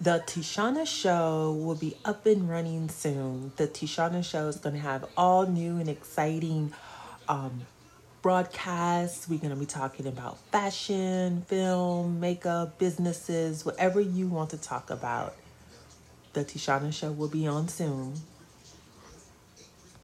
The Tishana Show will be up and running soon. The Tishana Show is going to have all new and exciting um, broadcasts. We're going to be talking about fashion, film, makeup, businesses, whatever you want to talk about. The Tishana Show will be on soon.